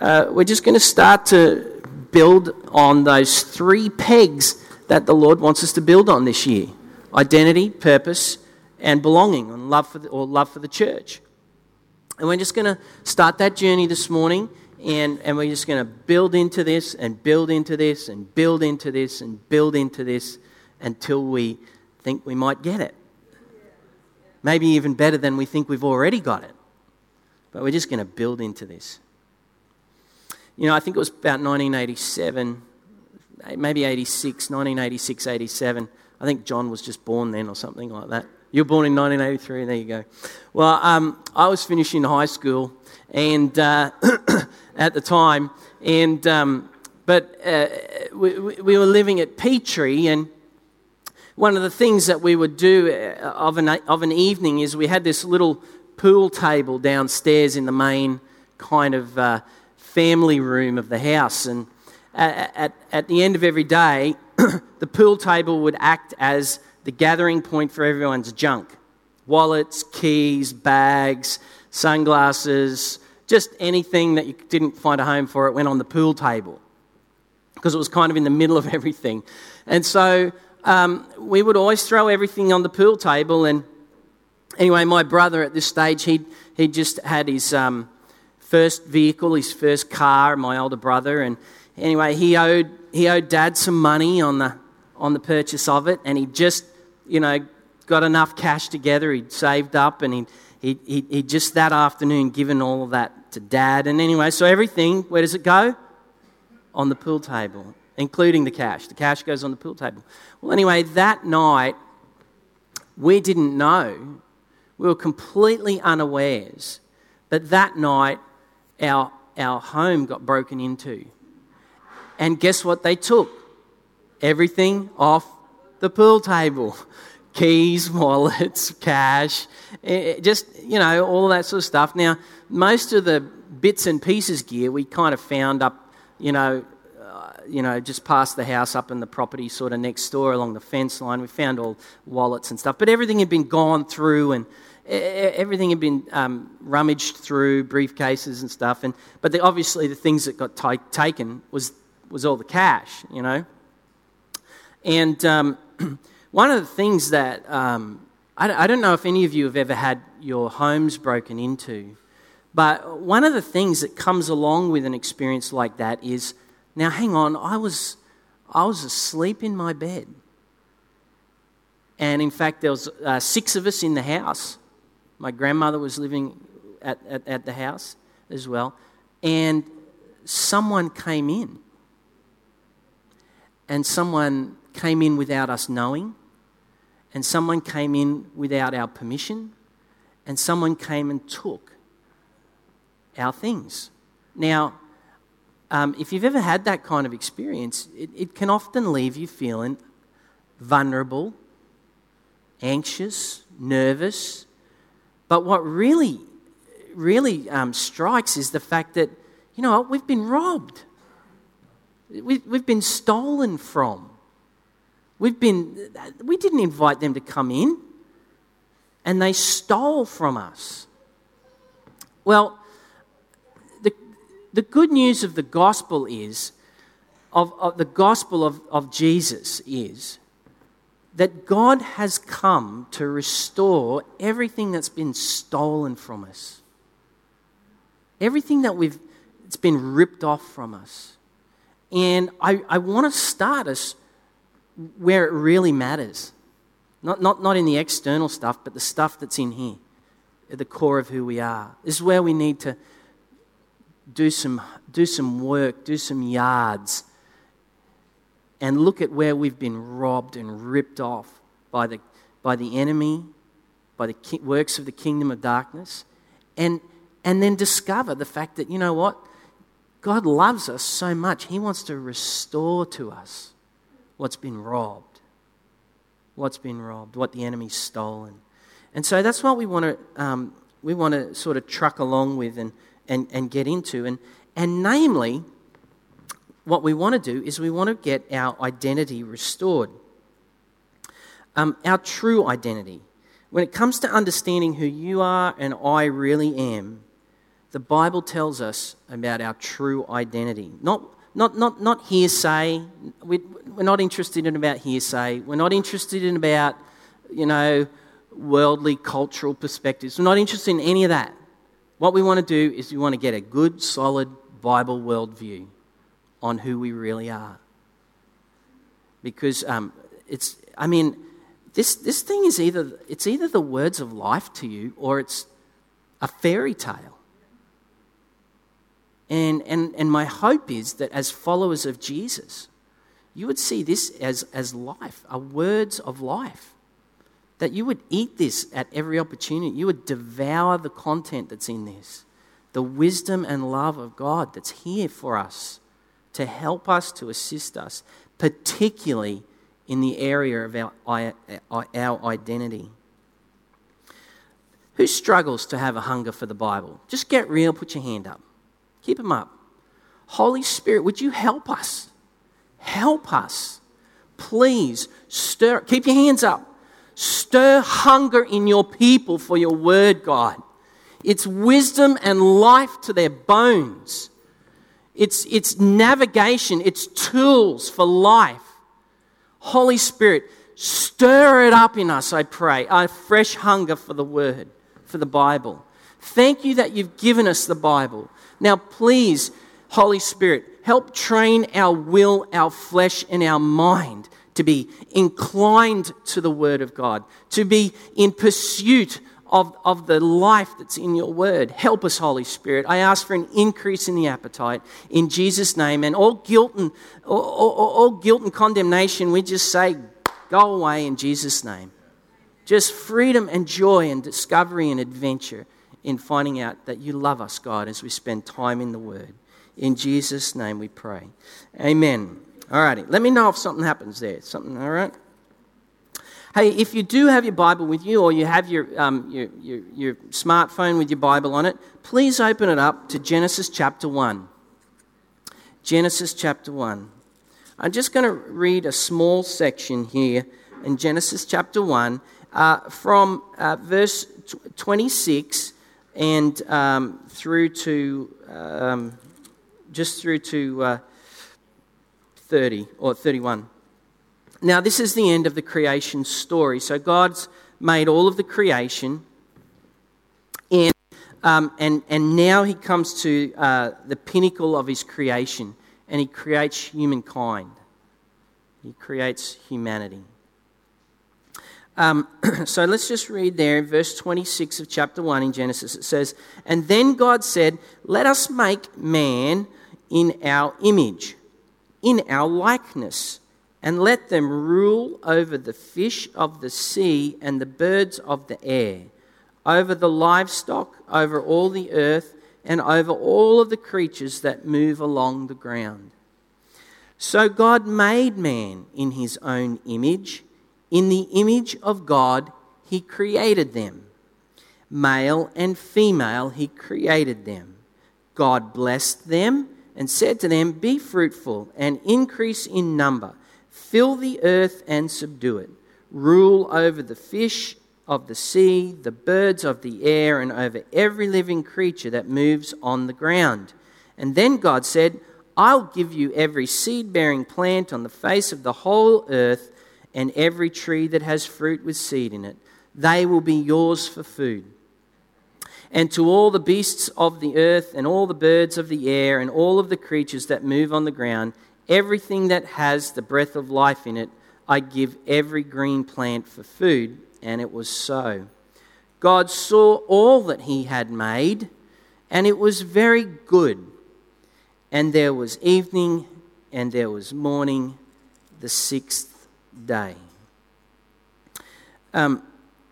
uh, we're just going to start to build on those three pegs that the Lord wants us to build on this year identity, purpose, and belonging, and love for the, or love for the church. And we're just going to start that journey this morning, and, and we're just going to build into this, and build into this, and build into this, and build into this until we think we might get it. Maybe even better than we think we've already got it. But we're just going to build into this. You know, I think it was about 1987, maybe 86, 1986, 87. I think John was just born then or something like that. You were born in 1983, there you go. Well, um, I was finishing high school and uh, at the time, and um, but uh, we, we, were living at Petrie, and one of the things that we would do uh, of an, of an evening is we had this little pool table downstairs in the main kind of uh, family room of the house. And at, at, at the end of every day, the pool table would act as the gathering point for everyone's junk wallets, keys, bags, sunglasses, just anything that you didn't find a home for, it went on the pool table because it was kind of in the middle of everything. And so um, we would always throw everything on the pool table. And anyway, my brother at this stage, he he just had his um, first vehicle, his first car, my older brother. And anyway, he owed, he owed dad some money on the, on the purchase of it. And he just, you know, got enough cash together. He'd saved up and he he he just that afternoon given all of that to dad. And anyway, so everything, where does it go? On the pool table, including the cash. The cash goes on the pool table. Well, anyway, that night, we didn't know. We were completely unawares. But that night, our, our home got broken into. And guess what they took? Everything off the pool table keys, wallets, cash, eh, eh, just, you know, all that sort of stuff. Now, most of the bits and pieces gear we kind of found up, you know, uh, you know, just past the house up in the property sort of next door along the fence line. We found all wallets and stuff, but everything had been gone through and everything had been um, rummaged through briefcases and stuff. And but the, obviously the things that got t- taken was was all the cash, you know. And um, one of the things that um, I, I don't know if any of you have ever had your homes broken into, but one of the things that comes along with an experience like that is now hang on, I was I was asleep in my bed. And in fact, there was uh, six of us in the house. My grandmother was living at, at, at the house as well. And someone came in. And someone came in without us knowing. And someone came in without our permission. And someone came and took our things. Now, um, if you've ever had that kind of experience, it, it can often leave you feeling vulnerable, anxious, nervous, but what really, really um, strikes is the fact that, you know what, we've been robbed. We, we've been stolen from. We've been, we didn't invite them to come in, and they stole from us. Well, the, the good news of the gospel is, of, of the gospel of, of Jesus is that God has come to restore everything that's been stolen from us. Everything that we've it's been ripped off from us. And I, I want to start us where it really matters. Not, not, not in the external stuff, but the stuff that's in here, at the core of who we are. This is where we need to do some, do some work, do some yards and look at where we've been robbed and ripped off by the, by the enemy, by the ki- works of the kingdom of darkness, and, and then discover the fact that, you know what? God loves us so much, He wants to restore to us what's been robbed, what's been robbed, what the enemy's stolen. And so that's what we want to, um, we want to sort of truck along with and, and, and get into. And, and namely, what we want to do is we want to get our identity restored. Um, our true identity. When it comes to understanding who you are and I really am, the Bible tells us about our true identity. Not, not, not, not hearsay. We, we're not interested in about hearsay. We're not interested in about, you know, worldly cultural perspectives. We're not interested in any of that. What we want to do is we want to get a good, solid Bible worldview on who we really are. Because um, it's, I mean, this, this thing is either, it's either the words of life to you or it's a fairy tale. And, and, and my hope is that as followers of Jesus, you would see this as, as life, a words of life. That you would eat this at every opportunity. You would devour the content that's in this, the wisdom and love of God that's here for us to help us, to assist us, particularly in the area of our, our identity. Who struggles to have a hunger for the Bible? Just get real, put your hand up. Keep them up. Holy Spirit, would you help us? Help us. Please stir, keep your hands up. Stir hunger in your people for your word, God. It's wisdom and life to their bones. It's, it's navigation, it's tools for life. Holy Spirit, stir it up in us, I pray, a fresh hunger for the word, for the Bible. Thank you that you've given us the Bible. Now, please, Holy Spirit, help train our will, our flesh, and our mind to be inclined to the Word of God, to be in pursuit of, of the life that's in your Word. Help us, Holy Spirit. I ask for an increase in the appetite in Jesus' name. And all guilt and, all, all, all guilt and condemnation, we just say, go away in Jesus' name. Just freedom and joy and discovery and adventure in finding out that you love us, God, as we spend time in the Word. In Jesus' name we pray. Amen. All righty. Let me know if something happens there. Something, all right? Hey, if you do have your Bible with you or you have your, um, your, your, your smartphone with your Bible on it, please open it up to Genesis chapter 1. Genesis chapter 1. I'm just going to read a small section here in Genesis chapter 1 uh, from uh, verse 26 and um, through to um, just through to uh, 30 or 31. Now, this is the end of the creation story. So, God's made all of the creation, and, um, and, and now He comes to uh, the pinnacle of His creation, and He creates humankind. He creates humanity. Um, so let's just read there in verse 26 of chapter 1 in Genesis. It says, And then God said, Let us make man in our image, in our likeness, and let them rule over the fish of the sea and the birds of the air, over the livestock, over all the earth, and over all of the creatures that move along the ground. So God made man in his own image. In the image of God, He created them. Male and female, He created them. God blessed them and said to them, Be fruitful and increase in number, fill the earth and subdue it, rule over the fish of the sea, the birds of the air, and over every living creature that moves on the ground. And then God said, I'll give you every seed bearing plant on the face of the whole earth and every tree that has fruit with seed in it. They will be yours for food. And to all the beasts of the earth, and all the birds of the air, and all of the creatures that move on the ground, everything that has the breath of life in it, I give every green plant for food. And it was so. God saw all that he had made, and it was very good. And there was evening, and there was morning, the sixth day. Um,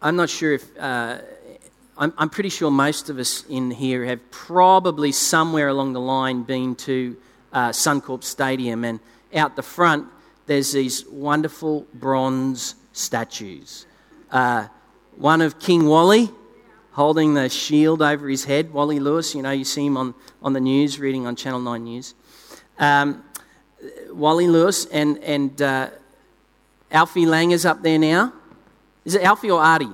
I'm not sure if, uh, I'm, I'm, pretty sure most of us in here have probably somewhere along the line been to uh, Suncorp Stadium, and out the front there's these wonderful bronze statues. Uh, one of King Wally holding the shield over his head, Wally Lewis, you know, you see him on, on the news, reading on Channel 9 News. Um, Wally Lewis and, and uh, Alfie Lang is up there now. Is it Alfie or Artie?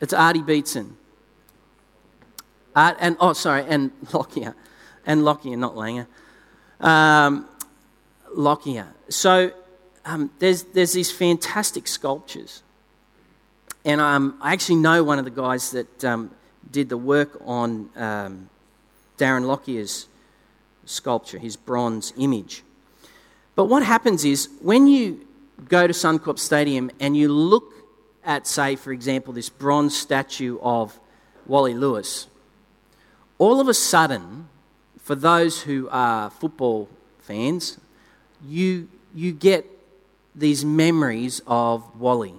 It's Artie Beetson. Uh, and oh, sorry, and Lockyer, and Lockyer, not Langer. Um, Lockyer. So um, there's there's these fantastic sculptures, and um, I actually know one of the guys that um, did the work on um, Darren Lockyer's sculpture, his bronze image. But what happens is when you go to Suncorp Stadium and you look at, say, for example, this bronze statue of Wally Lewis, all of a sudden, for those who are football fans, you, you get these memories of Wally.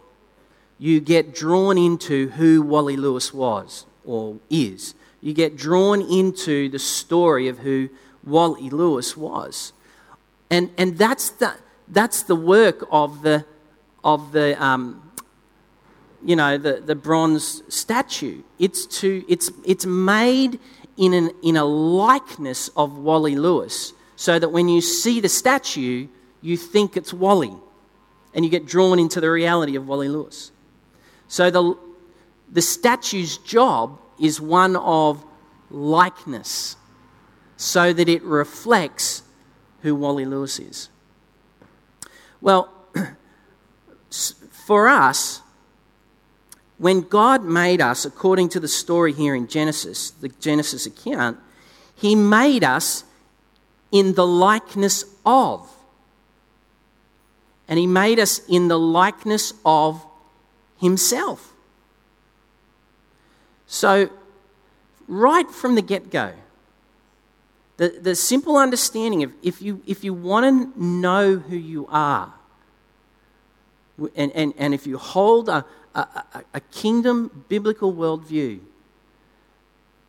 You get drawn into who Wally Lewis was or is. You get drawn into the story of who Wally Lewis was. And, and that's, the, that's the work of the, of the, um, you know, the, the bronze statue. It's, to, it's, it's made in, an, in a likeness of Wally Lewis so that when you see the statue, you think it's Wally and you get drawn into the reality of Wally Lewis. So the, the statue's job is one of likeness so that it reflects who Wally Lewis is. Well, for us, when God made us, according to the story here in Genesis, the Genesis account, He made us in the likeness of. And He made us in the likeness of Himself. So, right from the get go, the, the simple understanding of if you, if you want to know who you are, and, and, and if you hold a, a, a, a kingdom biblical worldview,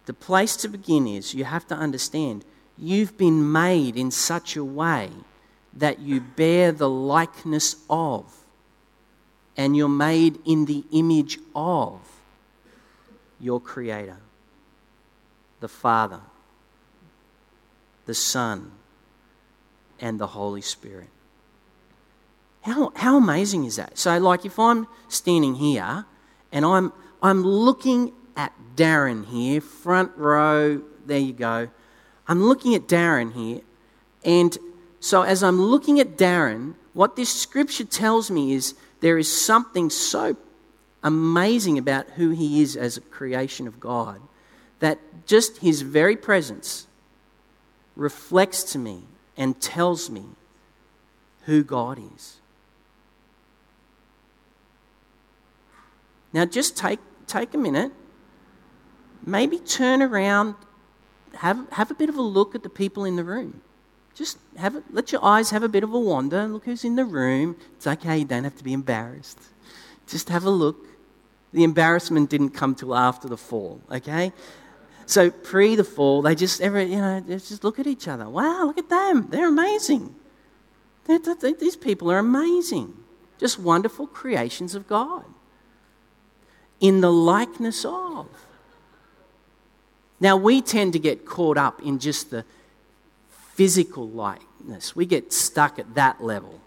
the place to begin is you have to understand you've been made in such a way that you bear the likeness of, and you're made in the image of your Creator, the Father the Son, and the Holy Spirit. How, how amazing is that? So, like, if I'm standing here and I'm, I'm looking at Darren here, front row, there you go. I'm looking at Darren here, and so as I'm looking at Darren, what this scripture tells me is there is something so amazing about who he is as a creation of God that just his very presence reflects to me and tells me who God is. Now, just take, take a minute, maybe turn around, have, have a bit of a look at the people in the room. Just have let your eyes have a bit of a wander. Look who's in the room. It's okay, you don't have to be embarrassed. Just have a look. The embarrassment didn't come till after the fall, okay? So pre the fall, they just every you know just look at each other. Wow, look at them! They're amazing. They're, they're, these people are amazing. Just wonderful creations of God. In the likeness of. Now we tend to get caught up in just the physical likeness. We get stuck at that level.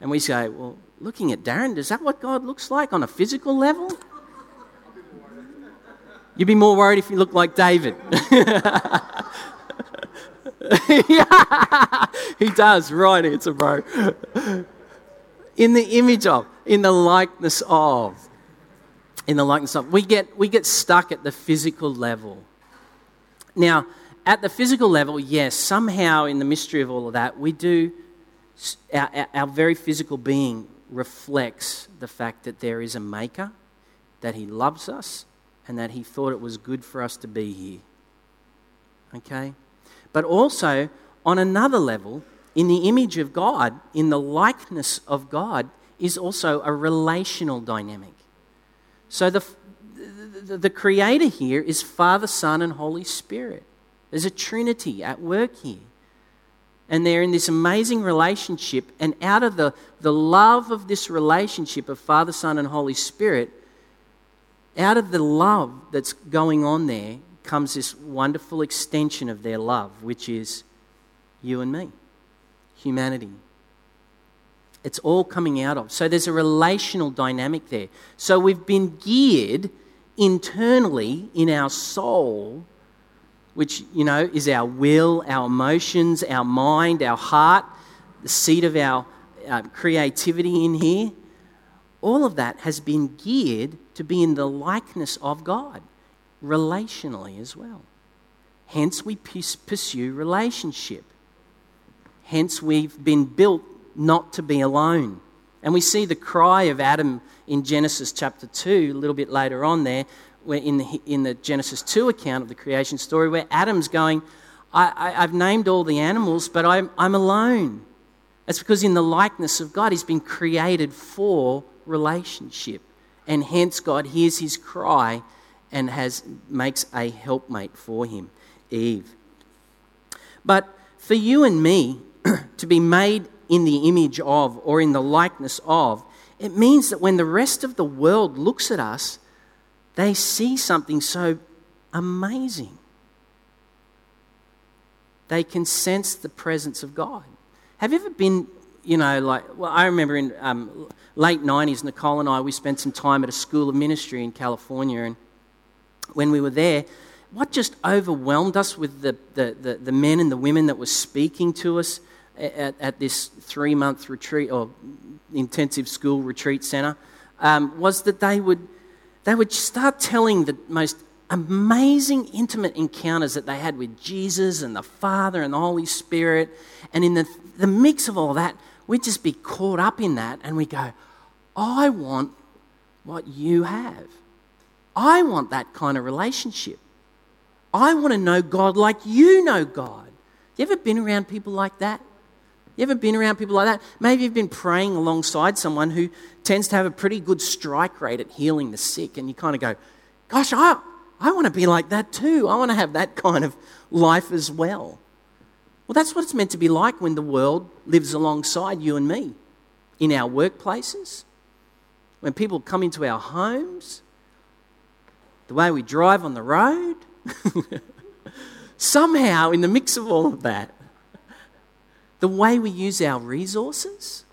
And we say, well, looking at Darren, is that what God looks like on a physical level? You'd be more worried if you looked like David. he does, right answer, bro. In the image of, in the likeness of. In the likeness of. We get, we get stuck at the physical level. Now, at the physical level, yes, somehow in the mystery of all of that, we do, our, our very physical being reflects the fact that there is a maker, that he loves us, and that He thought it was good for us to be here. Okay? But also, on another level, in the image of God, in the likeness of God, is also a relational dynamic. So the, the, the, Creator here is Father, Son, and Holy Spirit. There's a Trinity at work here. And they're in this amazing relationship, and out of the, the love of this relationship of Father, Son, and Holy Spirit, out of the love that's going on there comes this wonderful extension of their love, which is you and me, humanity. It's all coming out of. So there's a relational dynamic there. So we've been geared internally in our soul which, you know, is our will, our emotions, our mind, our heart, the seat of our uh, creativity in here, all of that has been geared to be in the likeness of God, relationally as well. Hence, we pursue relationship. Hence, we've been built not to be alone. And we see the cry of Adam in Genesis chapter 2, a little bit later on there, where in the, in the Genesis 2 account of the creation story, where Adam's going, I, have named all the animals, but I'm, I'm alone. That's because in the likeness of God, he's been created for relationship. And hence, God hears his cry and has, makes a helpmate for him, Eve. But for you and me to be made in the image of or in the likeness of, it means that when the rest of the world looks at us, they see something so amazing. They can sense the presence of God. Have you ever been, you know, like, well, I remember in um, late 90s, Nicole and I, we spent some time at a school of ministry in California. And when we were there, what just overwhelmed us with the, the, the, the men and the women that were speaking to us at, at this three month retreat or intensive school retreat center um, was that they would, they would start telling the most amazing intimate encounters that they had with Jesus and the Father and the Holy Spirit. And in the, the mix of all that, we'd just be caught up in that and we go, I want what you have. I want that kind of relationship. I want to know God like you know God. You ever been around people like that? You ever been around people like that? Maybe you've been praying alongside someone who tends to have a pretty good strike rate at healing the sick, and you kind of go, Gosh, I, I want to be like that too. I want to have that kind of life as well. Well, that's what it's meant to be like when the world lives alongside you and me in our workplaces, when people come into our homes, the way we drive on the road. Somehow, in the mix of all of that, the way we use our resources.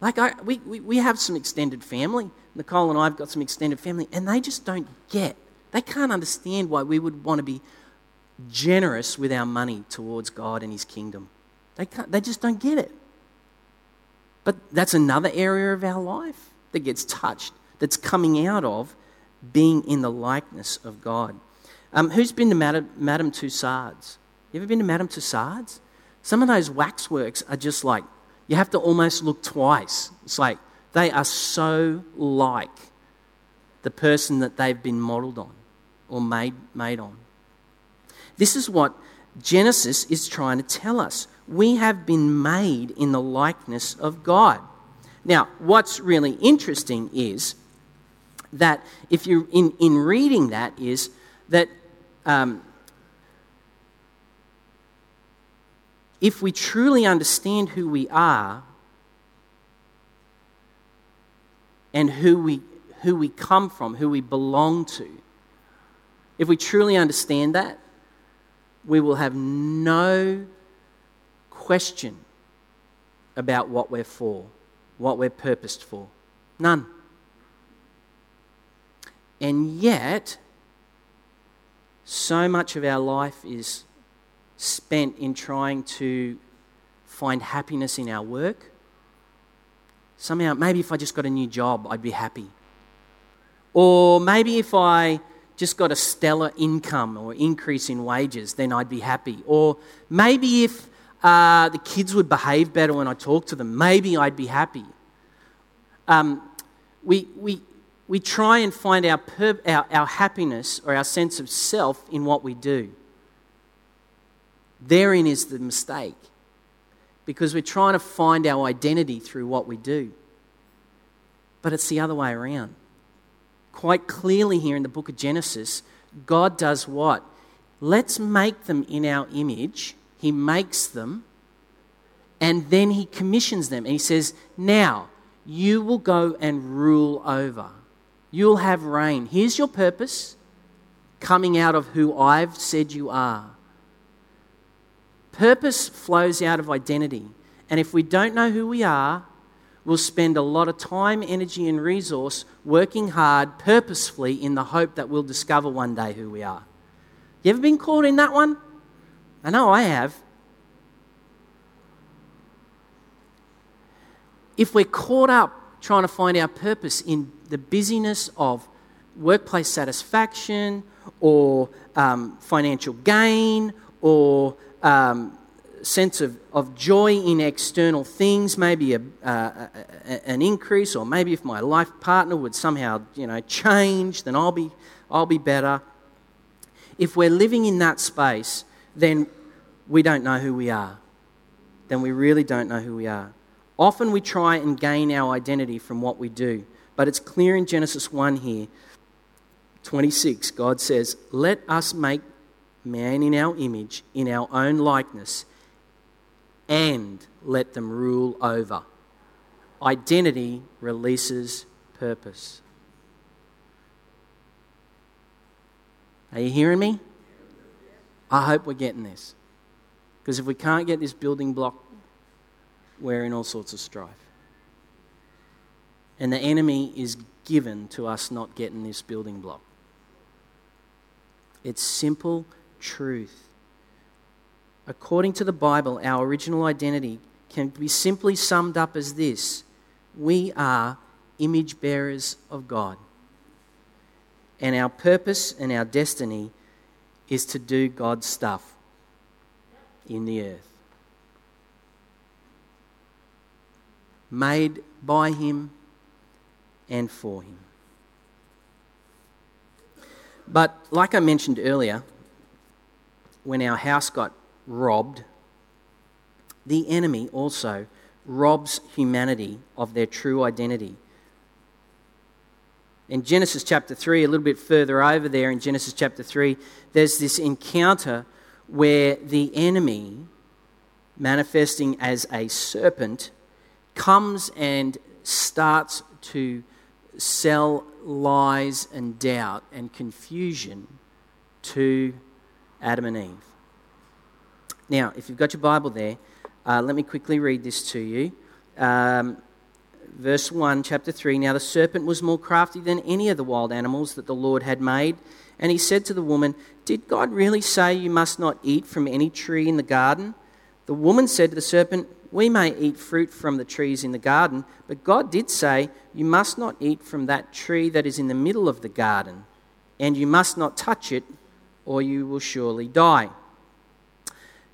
Like, I, we, we, we have some extended family. Nicole and I have got some extended family, and they just don't get, they can't understand why we would want to be generous with our money towards God and His kingdom. They, can't, they just don't get it. But that's another area of our life that gets touched, that's coming out of being in the likeness of God. Um, who's been to Madame, Madame Tussauds? You ever been to Madame Tussauds? Some of those waxworks are just like, you have to almost look twice. It's like they are so like the person that they've been modeled on or made, made on. This is what Genesis is trying to tell us. We have been made in the likeness of God. Now, what's really interesting is that if you're in, in reading that, is that um, if we truly understand who we are and who we, who we come from, who we belong to, if we truly understand that, we will have no question about what we're for, what we're purposed for. None. And yet, so much of our life is spent in trying to find happiness in our work. Somehow, maybe if I just got a new job, I'd be happy. Or maybe if I just got a stellar income or increase in wages, then I'd be happy. Or maybe if uh, the kids would behave better when I talk to them, maybe I'd be happy. Um, we, we, we try and find our, our, our happiness or our sense of self in what we do. Therein is the mistake because we're trying to find our identity through what we do. But it's the other way around. Quite clearly, here in the book of Genesis, God does what? Let's make them in our image. He makes them, and then He commissions them. And He says, Now, you will go and rule over. You'll have reign. Here's your purpose coming out of who I've said you are. Purpose flows out of identity. And if we don't know who we are, we'll spend a lot of time, energy, and resource working hard purposefully in the hope that we'll discover one day who we are. You ever been caught in that one? I know I have. If we're caught up trying to find our purpose in the busyness of workplace satisfaction or um, financial gain or um, sense of, of joy in external things, maybe a, uh, a, an increase, or maybe if my life partner would somehow you know, change, then I'll be, I'll be better. If we're living in that space, then we don't know who we are. Then we really don't know who we are. Often we try and gain our identity from what we do, but it's clear in Genesis 1 here 26, God says, Let us make man in our image, in our own likeness, and let them rule over. Identity releases purpose. Are you hearing me? I hope we're getting this. Because if we can't get this building block, we're in all sorts of strife. And the enemy is given to us not getting this building block. It's simple truth. According to the Bible, our original identity can be simply summed up as this we are image bearers of God. And our purpose and our destiny is to do God's stuff in the earth. Made by Him and for Him. But like I mentioned earlier, when our house got robbed, the enemy also robs humanity of their true identity. In Genesis chapter 3, a little bit further over there in Genesis chapter 3, there's this encounter where the enemy, manifesting as a serpent, comes and starts to sell lies and doubt and confusion to Adam and Eve. Now, if you've got your Bible there, uh, let me quickly read this to you. Um, verse 1, chapter 3 Now the serpent was more crafty than any of the wild animals that the Lord had made. And he said to the woman, Did God really say you must not eat from any tree in the garden? The woman said to the serpent, we may eat fruit from the trees in the garden, but God did say, You must not eat from that tree that is in the middle of the garden, and you must not touch it, or you will surely die.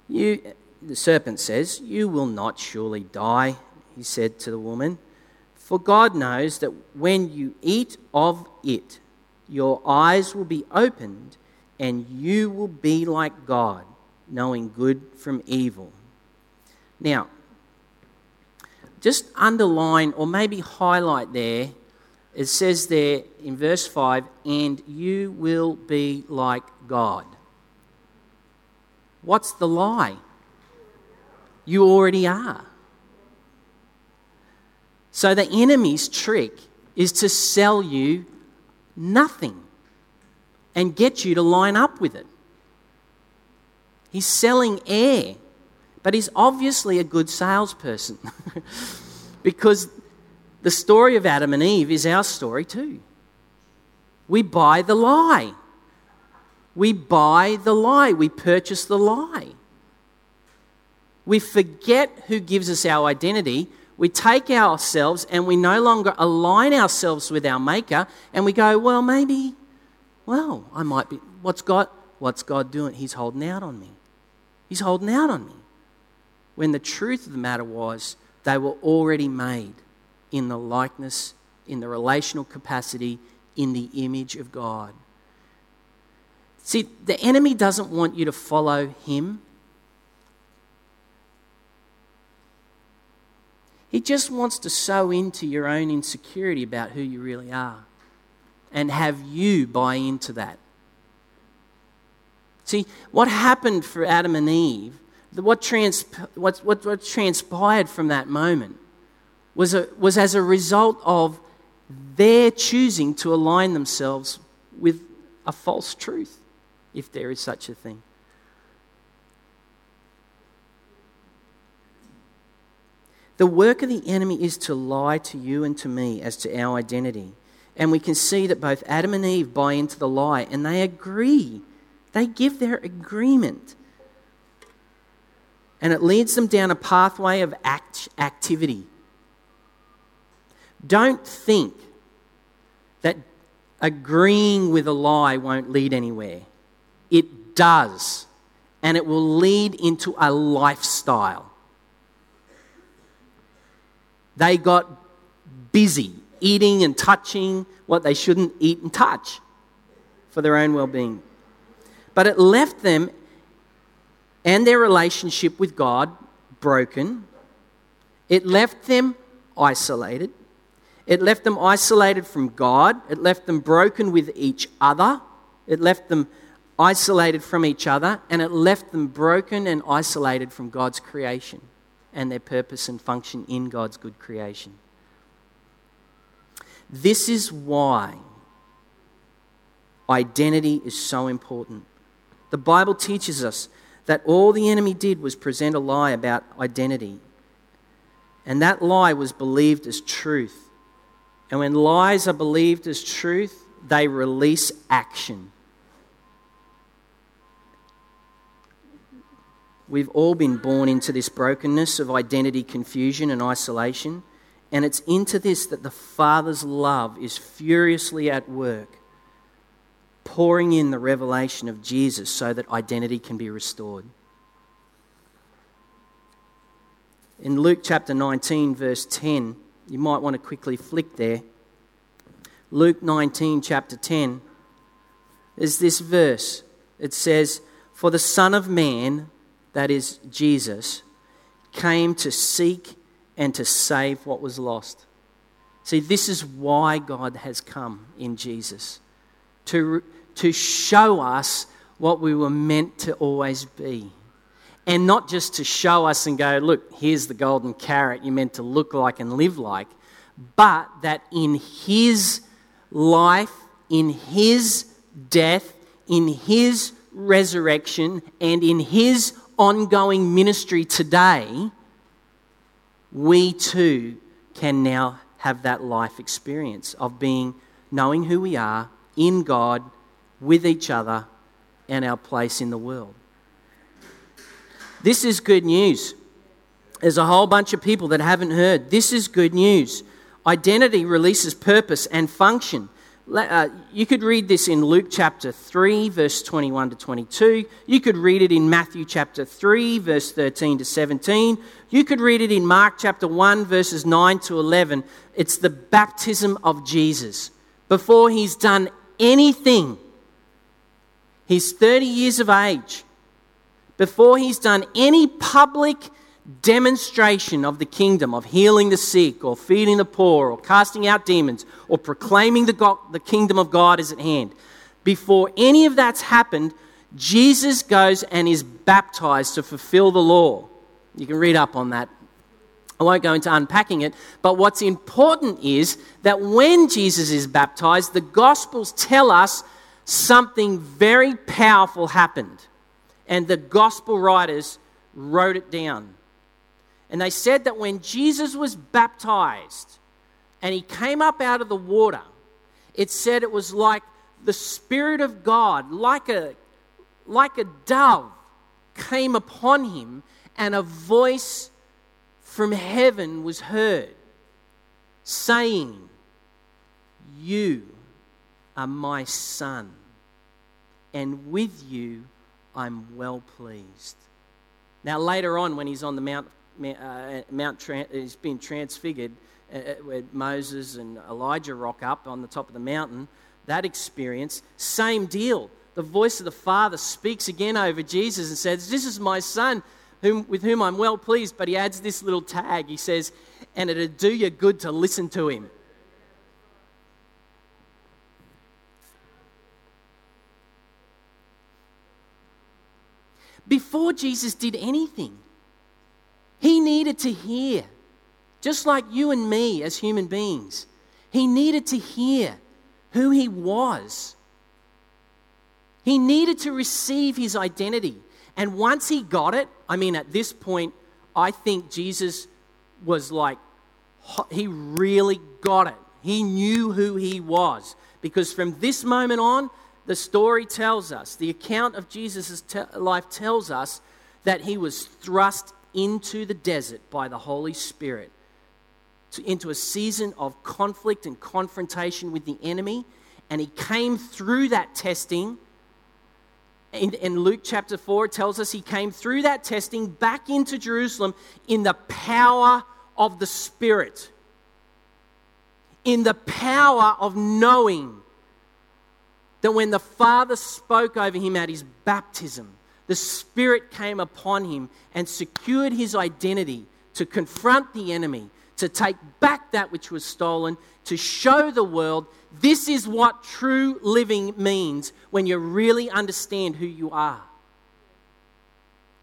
You, the serpent says, You will not surely die, he said to the woman. For God knows that when you eat of it, your eyes will be opened, and you will be like God, knowing good from evil. Now, just underline or maybe highlight there, it says there in verse 5 and you will be like God. What's the lie? You already are. So the enemy's trick is to sell you nothing and get you to line up with it. He's selling air. But he's obviously a good salesperson because the story of Adam and Eve is our story too. We buy the lie. We buy the lie. We purchase the lie. We forget who gives us our identity. We take ourselves and we no longer align ourselves with our Maker and we go, well, maybe, well, I might be. What's God, what's God doing? He's holding out on me. He's holding out on me when the truth of the matter was they were already made in the likeness, in the relational capacity, in the image of God. See, the enemy doesn't want you to follow him. He just wants to sow into your own insecurity about who you really are and have you buy into that. See, what happened for Adam and Eve what, trans, what, what, what transpired from that moment was, a, was as a result of their choosing to align themselves with a false truth, if there is such a thing. The work of the enemy is to lie to you and to me as to our identity. And we can see that both Adam and Eve buy into the lie and they agree They give their agreement. And it leads them down a pathway of act- activity. Don't think that agreeing with a lie won't lead anywhere. It does. And it will lead into a lifestyle. They got busy eating and touching what they shouldn't eat and touch for their own well being. But it left them and their relationship with God broken. It left them isolated. It left them isolated from God. It left them broken with each other. It left them isolated from each other. And it left them broken and isolated from God's creation and their purpose and function in God's good creation. This is why identity is so important. The Bible teaches us that all the enemy did was present a lie about identity. And that lie was believed as truth. And when lies are believed as truth, they release action. We've all been born into this brokenness of identity confusion and isolation. And it's into this that the Father's love is furiously at work, pouring in the revelation of Jesus so that identity can be restored. In Luke chapter 19, verse 10, you might want to quickly flick there. Luke 19, chapter 10, is this verse. It says, For the Son of Man, that is Jesus, came to seek and to save what was lost. See, this is why God has come in Jesus to, to show us what we were meant to always be. And not just to show us and go, look, here's the golden carrot you're meant to look like and live like, but that in His life, in His death, in His resurrection, and in His ongoing ministry today, we too can now have that life experience of being knowing who we are in God, with each other, and our place in the world. This is good news. There's a whole bunch of people that haven't heard. This is good news. Identity releases purpose and function. Uh, you could read this in Luke chapter 3, verse 21 to 22. You could read it in Matthew chapter 3, verse 13 to 17. You could read it in Mark chapter 1, verses 9 to 11. It's the baptism of Jesus. Before he's done anything, he's 30 years of age. Before he's done any public demonstration of the kingdom, of healing the sick, or feeding the poor, or casting out demons, or proclaiming the, God, the kingdom of God is at hand. Before any of that's happened, Jesus goes and is baptized to fulfill the law. You can read up on that. I won't go into unpacking it, but what's important is that when Jesus is baptized, the Gospels tell us something very powerful happened. And the Gospel writers wrote it down. And they said that when Jesus was baptized and he came up out of the water, it said it was like the Spirit of God, like a, like a dove, came upon him, and a voice from heaven was heard saying, You are my Son, and with you I'm well pleased. Now, later on, when he's on the Mount uh, Mount has been transfigured, uh, uh, where Moses and Elijah rock up on the top of the mountain, that experience, same deal. The voice of the Father speaks again over Jesus and says, This is my son whom, with whom I'm well pleased. But he adds this little tag. He says, And it'd do you good to listen to him. Before Jesus did anything, he needed to hear, just like you and me as human beings. He needed to hear who he was. He needed to receive his identity. And once he got it, I mean, at this point, I think Jesus was like, he really got it. He knew who he was. Because from this moment on, the story tells us, the account of Jesus' life tells us that he was thrust into the desert by the Holy Spirit to, into a season of conflict and confrontation with the enemy. And he came through that testing. In, in Luke chapter 4, it tells us he came through that testing back into Jerusalem in the power of the Spirit, in the power of knowing that when the Father spoke over him at his baptism, the Spirit came upon him and secured his identity to confront the enemy, to take back that which was stolen, to show the world this is what true living means when you really understand who you are.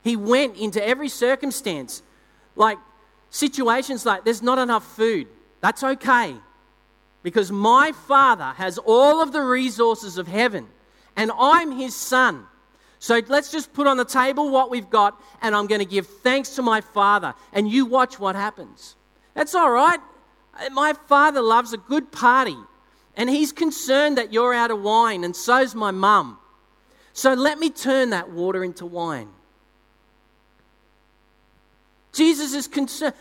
He went into every circumstance, like situations like there's not enough food. That's okay because my Father has all of the resources of heaven and I'm his son. So let's just put on the table what we've got, and I'm going to give thanks to my Father, and you watch what happens. That's all right. My Father loves a good party, and He's concerned that you're out of wine, and so's my mum. So let me turn that water into wine. Jesus is concerned.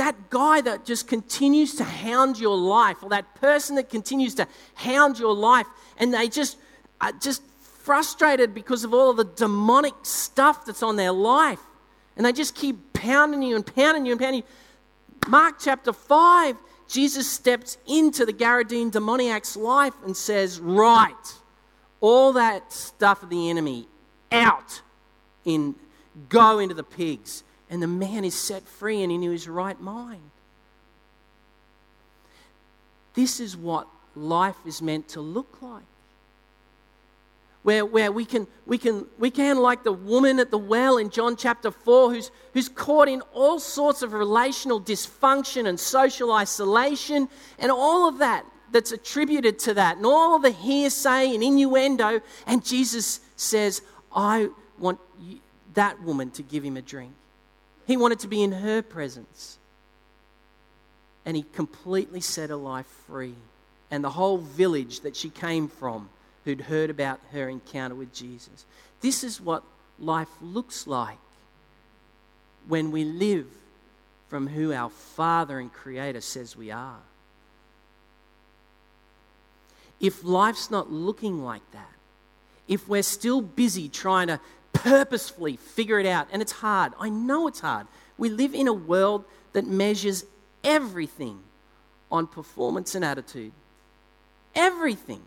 That guy that just continues to hound your life, or that person that continues to hound your life, and they just, uh, just frustrated because of all of the demonic stuff that's on their life. And they just keep pounding you and pounding you and pounding you. Mark chapter 5, Jesus steps into the Gadarene demoniac's life and says, Right, all that stuff of the enemy out in go into the pigs. And the man is set free and in his right mind. This is what life is meant to look like where, where we, can, we, can, we can, like the woman at the well in John chapter 4, who's, who's caught in all sorts of relational dysfunction and social isolation and all of that that's attributed to that, and all the hearsay and innuendo. And Jesus says, I want you, that woman to give him a drink. He wanted to be in her presence. And he completely set her life free. And the whole village that she came from who'd heard about her encounter with Jesus. This is what life looks like when we live from who our Father and Creator says we are. If life's not looking like that, if we're still busy trying to purposefully figure it out, and it's hard, I know it's hard. We live in a world that measures everything on performance and attitude. Everything.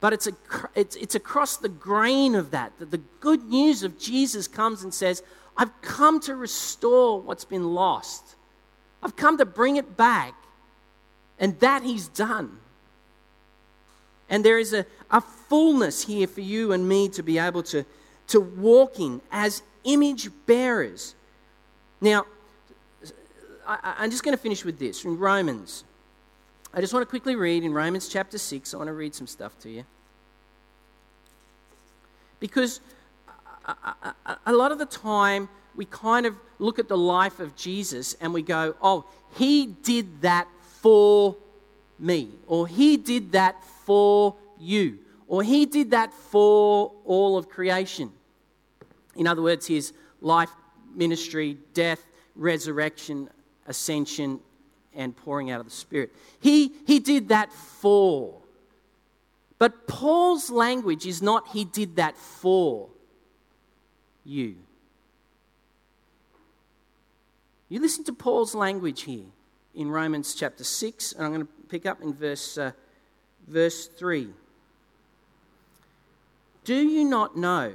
But it's, a, it's, it's across the grain of that that the good news of Jesus comes and says, I've come to restore what's been lost. I've come to bring it back. And that he's done. And there is a, a fullness here for you and me to be able to, to walk in as image bearers. Now, I, I'm just going to finish with this from Romans I just want to quickly read in Romans chapter 6. I want to read some stuff to you. Because a lot of the time, we kind of look at the life of Jesus and we go, oh, he did that for me, or he did that for you, or he did that for all of creation. In other words, his life, ministry, death, resurrection, ascension, and pouring out of the Spirit. He, he did that for. But Paul's language is not he did that for you. You listen to Paul's language here in Romans chapter 6, and I'm going to pick up in verse, uh, verse 3. Do you not know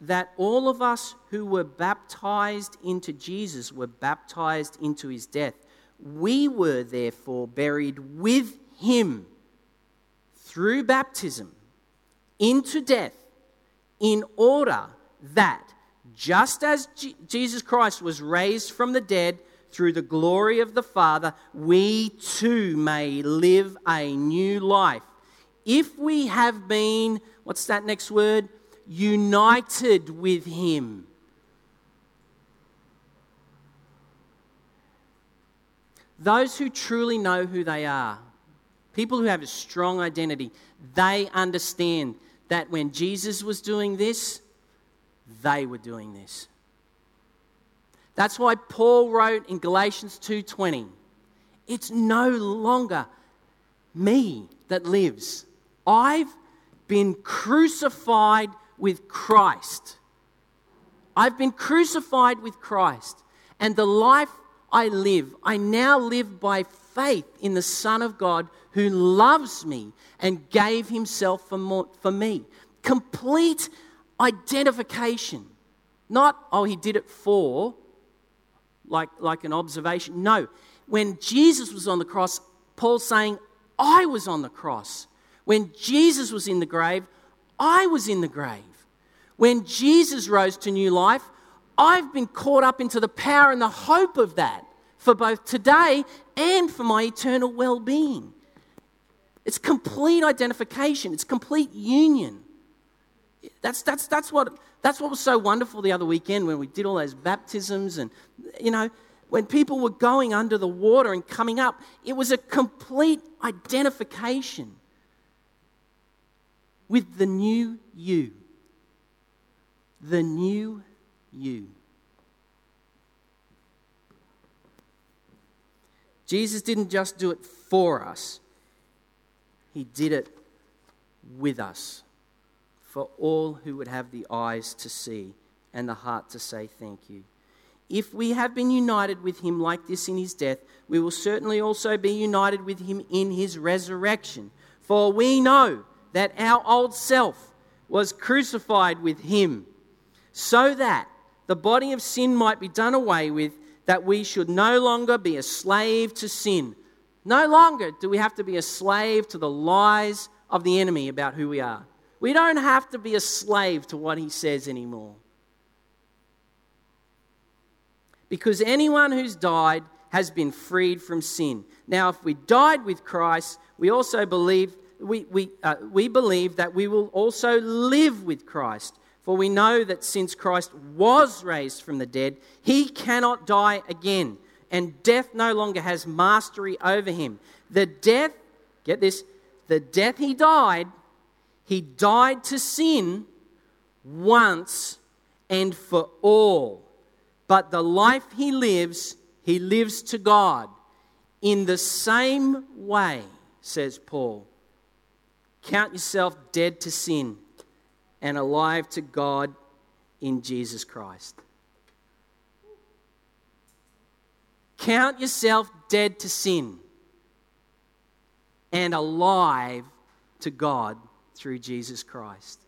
that all of us who were baptized into Jesus were baptized into his death? We were therefore buried with him through baptism into death, in order that just as Jesus Christ was raised from the dead through the glory of the Father, we too may live a new life. If we have been, what's that next word? United with Him. Those who truly know who they are, people who have a strong identity, they understand that when Jesus was doing this, they were doing this. That's why Paul wrote in Galatians 2:20, it's no longer me that lives. I've been crucified with Christ. I've been crucified with Christ, and the life I live, I now live by faith in the Son of God who loves me and gave himself for, more, for me. Complete identification. Not, oh, he did it for, like, like an observation. No. When Jesus was on the cross, Paul's saying, I was on the cross. When Jesus was in the grave, I was in the grave. When Jesus rose to new life, I've been caught up into the power and the hope of that for both today and for my eternal well being. It's complete identification, it's complete union. That's, that's, that's, what, that's what was so wonderful the other weekend when we did all those baptisms and, you know, when people were going under the water and coming up, it was a complete identification with the new you. The new you. Jesus didn't just do it for us, He did it with us for all who would have the eyes to see and the heart to say thank you. If we have been united with him like this in his death, we will certainly also be united with him in his resurrection. For we know that our old self was crucified with him, so that the body of sin might be done away with, that we should no longer be a slave to sin. No longer do we have to be a slave to the lies of the enemy about who we are. We don't have to be a slave to what he says anymore. because anyone who's died has been freed from sin. Now, if we died with Christ, we also believe we, we, uh, we believe that we will also live with Christ. For we know that since Christ was raised from the dead, he cannot die again, and death no longer has mastery over him. The death, get this, the death he died, he died to sin once and for all. But the life he lives, he lives to God. In the same way, says Paul, count yourself dead to sin and alive to God in Jesus Christ. Count yourself dead to sin and alive to God through Jesus Christ.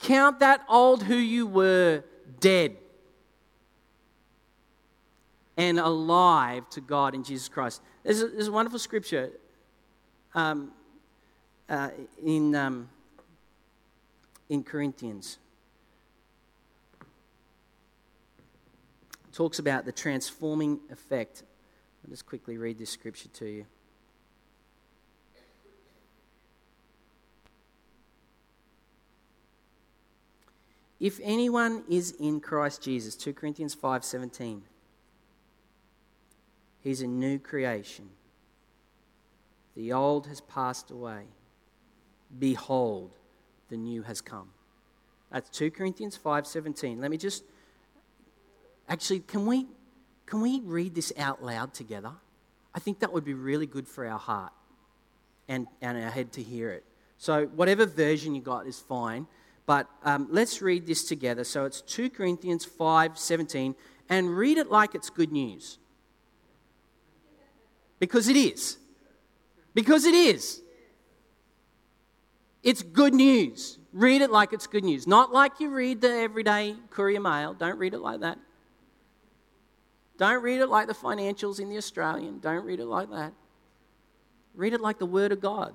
Count that old who you were dead and alive to God in Jesus Christ. There's a, there's a wonderful scripture um, uh, in, um, in Corinthians. Talks about the transforming effect. I'll just quickly read this scripture to you. If anyone is in Christ Jesus, 2 Corinthians 5:17. He's a new creation. The old has passed away. Behold, the new has come. That's 2 Corinthians 5:17. Let me just Actually, can we can we read this out loud together? I think that would be really good for our heart and, and our head to hear it. So, whatever version you got is fine. But um, let's read this together. So it's 2 Corinthians 5 17, and read it like it's good news. Because it is. Because it is. It's good news. Read it like it's good news. Not like you read the everyday courier mail. Don't read it like that. Don't read it like the financials in the Australian. Don't read it like that. Read it like the Word of God.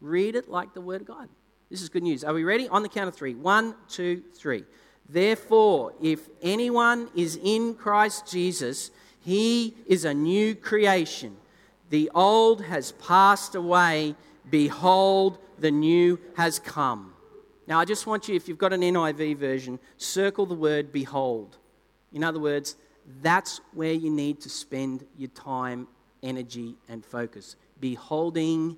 Read it like the Word of God. This is good news. Are we ready? On the count of three. One, two, three. Therefore, if anyone is in Christ Jesus, he is a new creation. The old has passed away. Behold, the new has come. Now, I just want you, if you've got an NIV version, circle the word behold. In other words, that's where you need to spend your time energy and focus. Beholding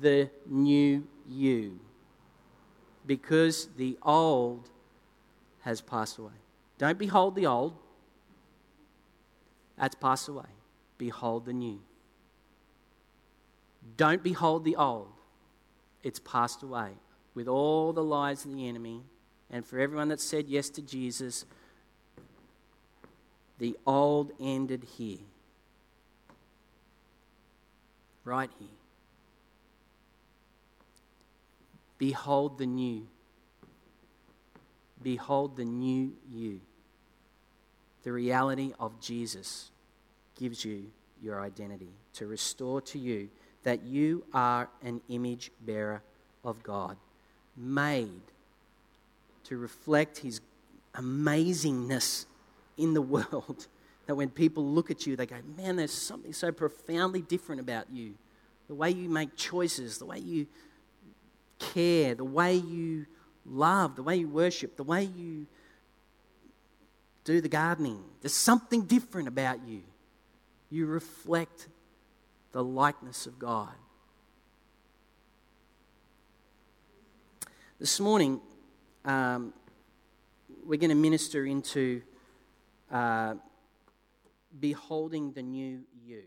the new you. Because the old has passed away. Don't behold the old, that's passed away. Behold the new. Don't behold the old, it's passed away. With all the lies of the enemy, and for everyone that said yes to Jesus, the old ended here. Right here. Behold the new. Behold the new you. The reality of Jesus gives you your identity to restore to you that you are an image bearer of God, made to reflect His amazingness in the world. That when people look at you, they go, Man, there's something so profoundly different about you. The way you make choices, the way you care, the way you love, the way you worship, the way you do the gardening. There's something different about you. You reflect the likeness of God. This morning, um, we're going to minister into uh, beholding the new you.